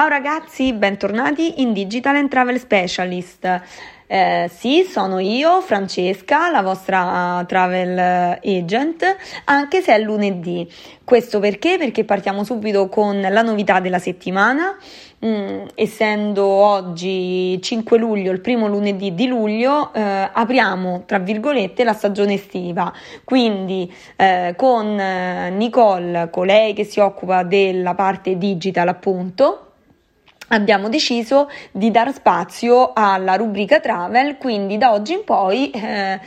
Ciao ragazzi, bentornati in Digital and Travel Specialist. Eh, sì, sono io, Francesca, la vostra travel agent, anche se è lunedì. Questo perché? Perché partiamo subito con la novità della settimana. Mm, essendo oggi 5 luglio, il primo lunedì di luglio, eh, apriamo tra virgolette la stagione estiva. Quindi eh, con eh, Nicole, colei che si occupa della parte digital, appunto abbiamo deciso di dar spazio alla rubrica travel, quindi da oggi in poi, eh,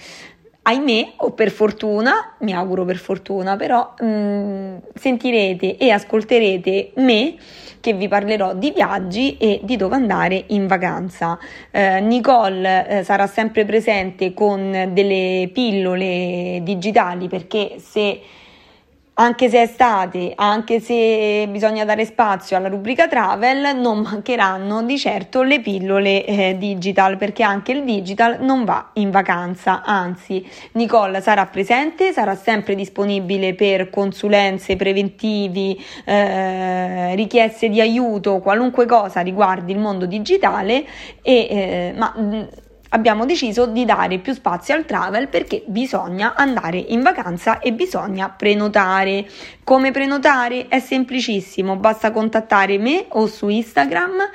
ahimè o per fortuna, mi auguro per fortuna, però mh, mm, sentirete e ascolterete me che vi parlerò di viaggi e di dove andare in vacanza. Eh, Nicole eh, sarà sempre presente con delle pillole digitali perché se anche se è estate, anche se bisogna dare spazio alla rubrica travel, non mancheranno di certo le pillole eh, digital, perché anche il digital non va in vacanza, anzi Nicole sarà presente, sarà sempre disponibile per consulenze preventivi, eh, richieste di aiuto, qualunque cosa riguardi il mondo digitale, e, eh, ma abbiamo deciso di dare più spazio al travel perché bisogna andare in vacanza e bisogna prenotare. Come prenotare? È semplicissimo, basta contattare me o su Instagram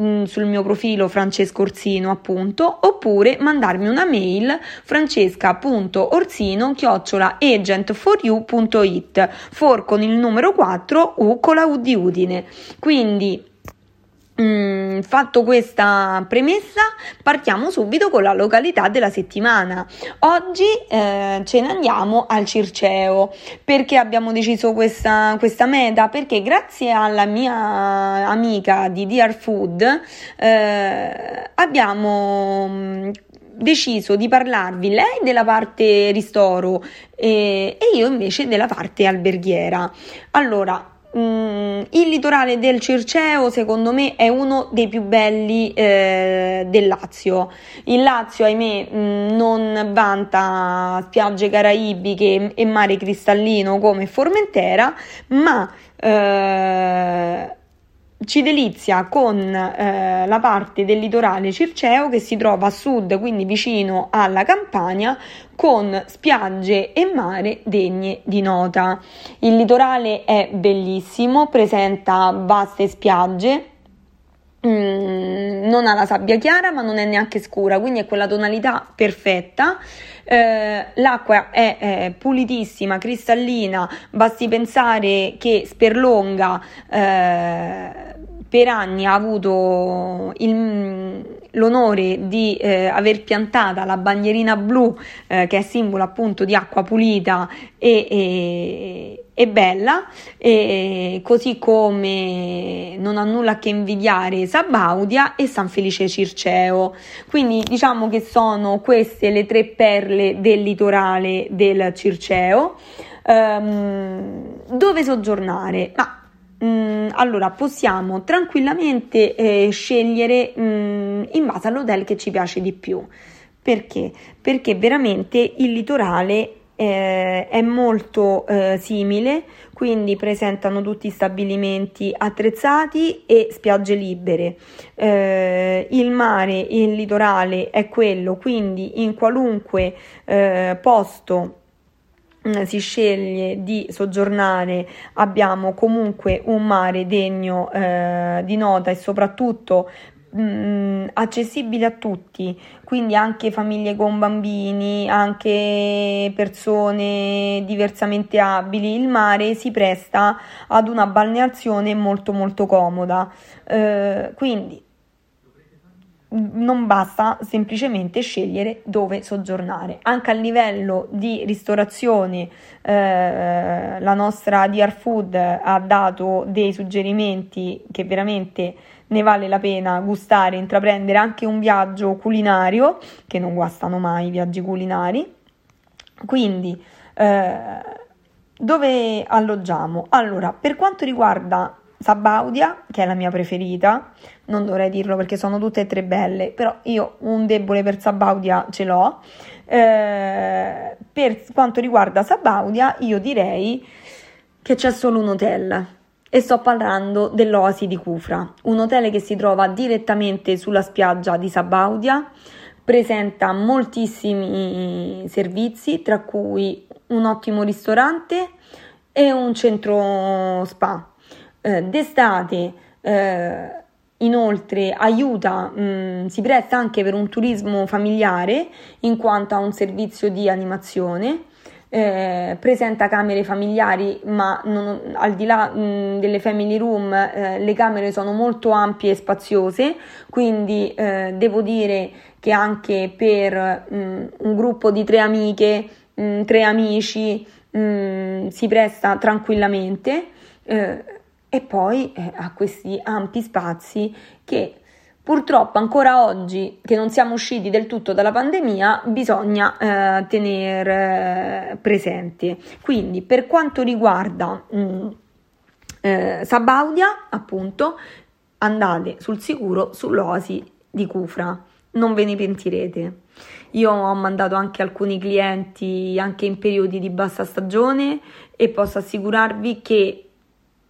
mm, sul mio profilo Francesco Orsino appunto oppure mandarmi una mail francesca.orsino chiocciola agent4u.it for con il numero 4 u con la u di Udine quindi Mm, fatto questa premessa, partiamo subito con la località della settimana. Oggi eh, ce ne andiamo al Circeo. Perché abbiamo deciso questa, questa meta? Perché grazie alla mia amica di DR Food eh, abbiamo mm, deciso di parlarvi lei della parte ristoro e, e io invece della parte alberghiera. Allora, Mm, il litorale del Circeo secondo me è uno dei più belli eh, del Lazio. Il Lazio, ahimè, mm, non vanta spiagge caraibiche e mare cristallino come Formentera, ma eh, ci delizia con eh, la parte del litorale circeo che si trova a sud, quindi vicino alla Campania, con spiagge e mare degne di nota. Il litorale è bellissimo, presenta vaste spiagge. Mm, non ha la sabbia chiara ma non è neanche scura quindi è quella tonalità perfetta eh, l'acqua è, è, pulitissima, cristallina, basti pensare che Sperlonga eh, per anni ha avuto il, l'onore di eh, aver piantata la bagnierina blu eh, che è simbolo appunto di acqua pulita e, e, e bella e, così come non ha nulla a che invidiare Sabaudia e San Felice Circeo quindi diciamo che sono queste le tre perle del litorale del Circeo um, dove soggiornare? Ma Mm, allora possiamo tranquillamente eh, scegliere mm, in base all'hotel che ci piace di più. Perché? Perché veramente il litorale eh, è molto eh, simile, quindi presentano tutti stabilimenti attrezzati e spiagge libere. Eh, il mare, il litorale è quello, quindi in qualunque eh, posto si sceglie di soggiornare. Abbiamo comunque un mare degno eh, di nota e soprattutto mh, mm, accessibile a tutti, quindi anche famiglie con bambini, anche persone diversamente abili, il mare si presta ad una balneazione molto molto comoda. Eh, quindi non basta semplicemente scegliere dove soggiornare. Anche a livello di ristorazione, eh, la nostra DR Food ha dato dei suggerimenti che veramente ne vale la pena gustare, intraprendere anche un viaggio culinario, che non guastano mai i viaggi culinari. Quindi, eh, dove alloggiamo? Allora, per quanto riguarda Sabaudia, che è la mia preferita, non dovrei dirlo perché sono tutte e tre belle, però io un debole per Sabaudia ce l'ho. Eh, per quanto riguarda Sabaudia, io direi che c'è solo un hotel e sto parlando dell'Oasi di Cufra, un hotel che si trova direttamente sulla spiaggia di Sabaudia, presenta moltissimi servizi, tra cui un ottimo ristorante e un centro spa. Eh, d'estate eh, inoltre aiuta, mh, mm, si presta anche per un turismo familiare in quanto ha un servizio di animazione. Eh, presenta camere familiari, ma non, al di là mh, mm, delle family room eh, le camere sono molto ampie e spaziose, quindi eh, devo dire che anche per mh, mm, un gruppo di tre amiche, mh, tre amici, si presta tranquillamente. E poi eh, a questi ampi spazi che purtroppo ancora oggi che non siamo usciti del tutto dalla pandemia bisogna eh, tenere eh, presente. Quindi per quanto riguarda mh, mm, eh, Sabaudia, appunto, andate sul sicuro sull'oasi di Cufra, non ve ne pentirete. Io ho mandato anche alcuni clienti anche in periodi di bassa stagione e posso assicurarvi che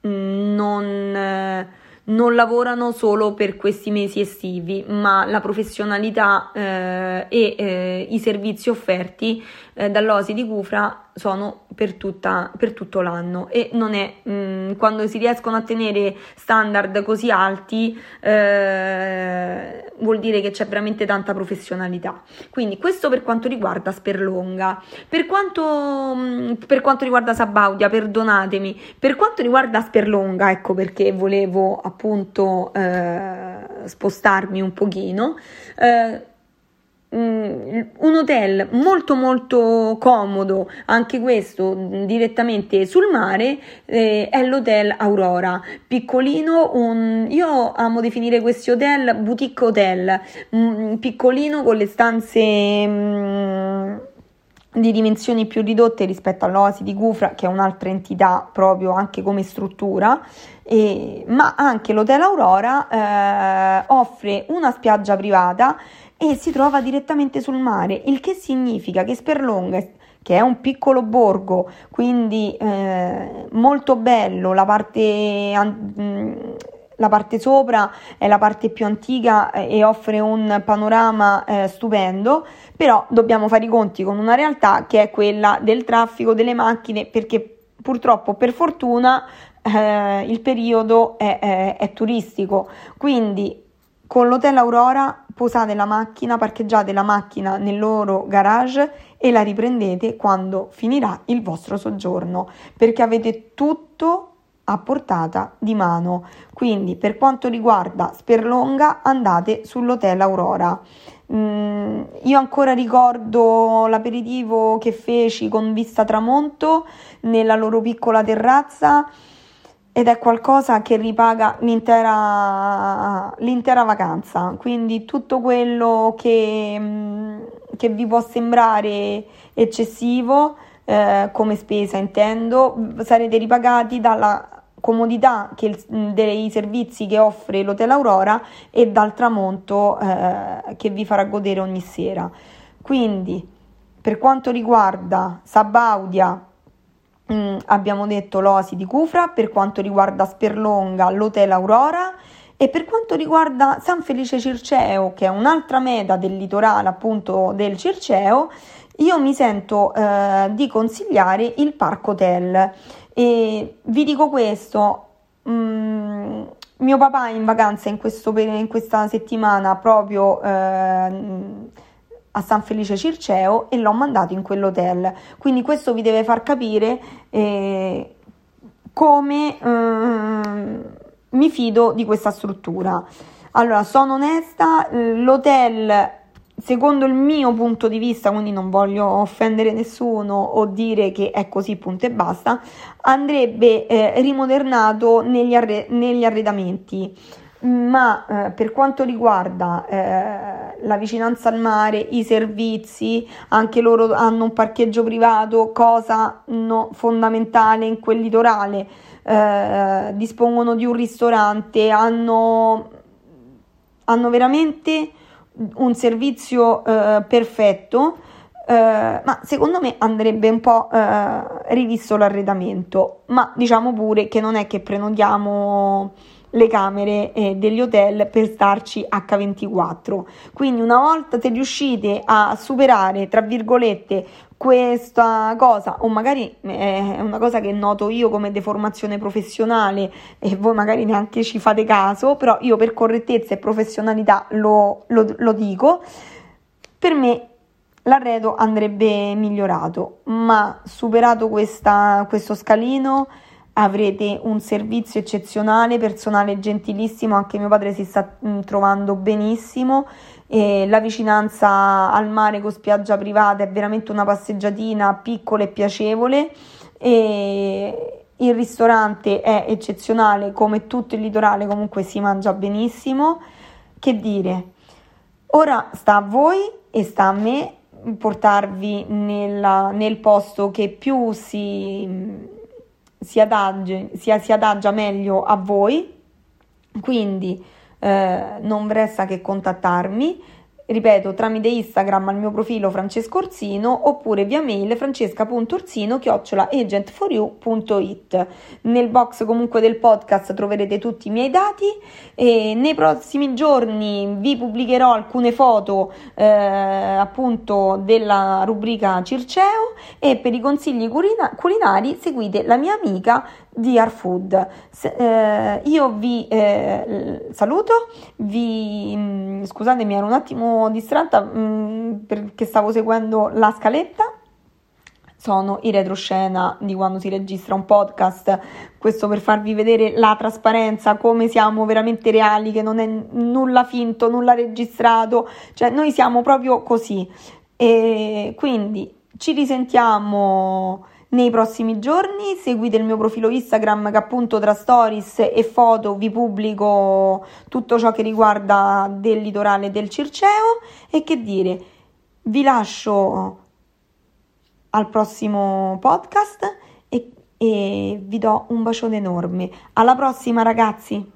non, eh, non lavorano solo per questi mesi estivi, ma la professionalità eh, e eh, i servizi offerti eh, dall'Osi di Cufra sono per, tutta, per tutto l'anno. E non è mh, mm, quando si riescono a tenere standard così alti eh, vuol dire che c'è veramente tanta professionalità. Quindi questo per quanto riguarda Sperlonga. Per quanto, mh, mm, per quanto riguarda Sabaudia perdonatemi. Per quanto riguarda Sperlonga ecco perché volevo appunto eh, spostarmi un pochino eh, un hotel molto molto comodo, anche questo direttamente sul mare, eh, è l'hotel Aurora, piccolino, un, io amo definire questi hotel boutique hotel, mh, mm, piccolino con le stanze... Mh, mm, di dimensioni più ridotte rispetto all'Oasi di Gufra, che è un'altra entità proprio anche come struttura, e, ma anche l'Hotel Aurora eh, offre una spiaggia privata e si trova direttamente sul mare, il che significa che Sperlonga, che è un piccolo borgo, quindi eh, molto bello, la parte, mm, la parte sopra è la parte più antica eh, e offre un panorama eh, stupendo, però dobbiamo fare i conti con una realtà che è quella del traffico delle macchine perché purtroppo per fortuna eh, il periodo è, è, è turistico, quindi con l'Hotel Aurora posate la macchina, parcheggiate la macchina nel loro garage e la riprendete quando finirà il vostro soggiorno, perché avete tutto a portata di mano. Quindi per quanto riguarda Sperlonga andate sull'Hotel Aurora. Mm, io ancora ricordo l'aperitivo che feci con vista tramonto nella loro piccola terrazza ed è qualcosa che ripaga l'intera, l'intera vacanza. Quindi tutto quello che, mm, che vi può sembrare eccessivo eh, come spesa, intendo, sarete ripagati dalla comodità che, dei servizi che offre l'Hotel Aurora e dal tramonto eh, che vi farà godere ogni sera. Quindi, per quanto riguarda Sabaudia, Mm, abbiamo detto l'Oasi di Cufra, per quanto riguarda Sperlonga l'Hotel Aurora e per quanto riguarda San Felice Circeo, che è un'altra meta del litorale appunto del Circeo, io mi sento eh, di consigliare il Parco Hotel. E vi dico questo, mm, mio papà è in vacanza in, questo, in questa settimana proprio... Eh, a San Felice Circeo e l'ho mandato in quell'hotel. Quindi questo vi deve far capire eh, come eh, mi fido di questa struttura. Allora, sono onesta, l'hotel secondo il mio punto di vista, quindi non voglio offendere nessuno o dire che è così, punto e basta, andrebbe eh, rimodernato negli, arre- negli arredamenti. Ma eh, per quanto riguarda eh, la vicinanza al mare, i servizi, anche loro hanno un parcheggio privato, cosa no, fondamentale in quel litorale, eh, dispongono di un ristorante, hanno, hanno veramente un servizio eh, perfetto Uh, ma secondo me andrebbe un po' uh, rivisto l'arredamento, ma diciamo pure che non è che prenotiamo le camere eh, degli hotel per starci H24. Quindi una volta se riuscite a superare, tra virgolette, questa cosa, o magari è una cosa che noto io come deformazione professionale e voi magari neanche ci fate caso, però io per correttezza e professionalità lo, lo, lo dico, per me l'arredo andrebbe migliorato, ma superato questa, questo scalino avrete un servizio eccezionale, personale gentilissimo, anche mio padre si sta mm, trovando benissimo, e la vicinanza al mare con spiaggia privata è veramente una passeggiatina piccola e piacevole. E il ristorante è eccezionale come tutto il litorale comunque si mangia benissimo. Che dire? Ora sta a voi e sta a me portarvi nella, nel posto che più si si, adaggi, si, si adagia meglio a voi, quindi eh, non resta che contattarmi ripeto, tramite Instagram al mio profilo Francesco Orsino oppure via mail francesca.orsino chiocciola agentforyou.it. Nel box comunque del podcast troverete tutti i miei dati e nei prossimi giorni vi pubblicherò alcune foto eh, appunto della rubrica Circeo e per i consigli culina- culinari seguite la mia amica DR Food. Eh, io vi eh, saluto, vi, mh, mm, ero un attimo distratta mh, mm, perché stavo seguendo la scaletta. Sono in retroscena di quando si registra un podcast, questo per farvi vedere la trasparenza, come siamo veramente reali, che non è nulla finto, nulla registrato, cioè noi siamo proprio così. E quindi ci risentiamo nei prossimi giorni. Seguite il mio profilo Instagram che appunto tra stories e foto vi pubblico tutto ciò che riguarda del litorale del Circeo e che dire, vi lascio al prossimo podcast e, e vi do un bacione enorme. Alla prossima ragazzi!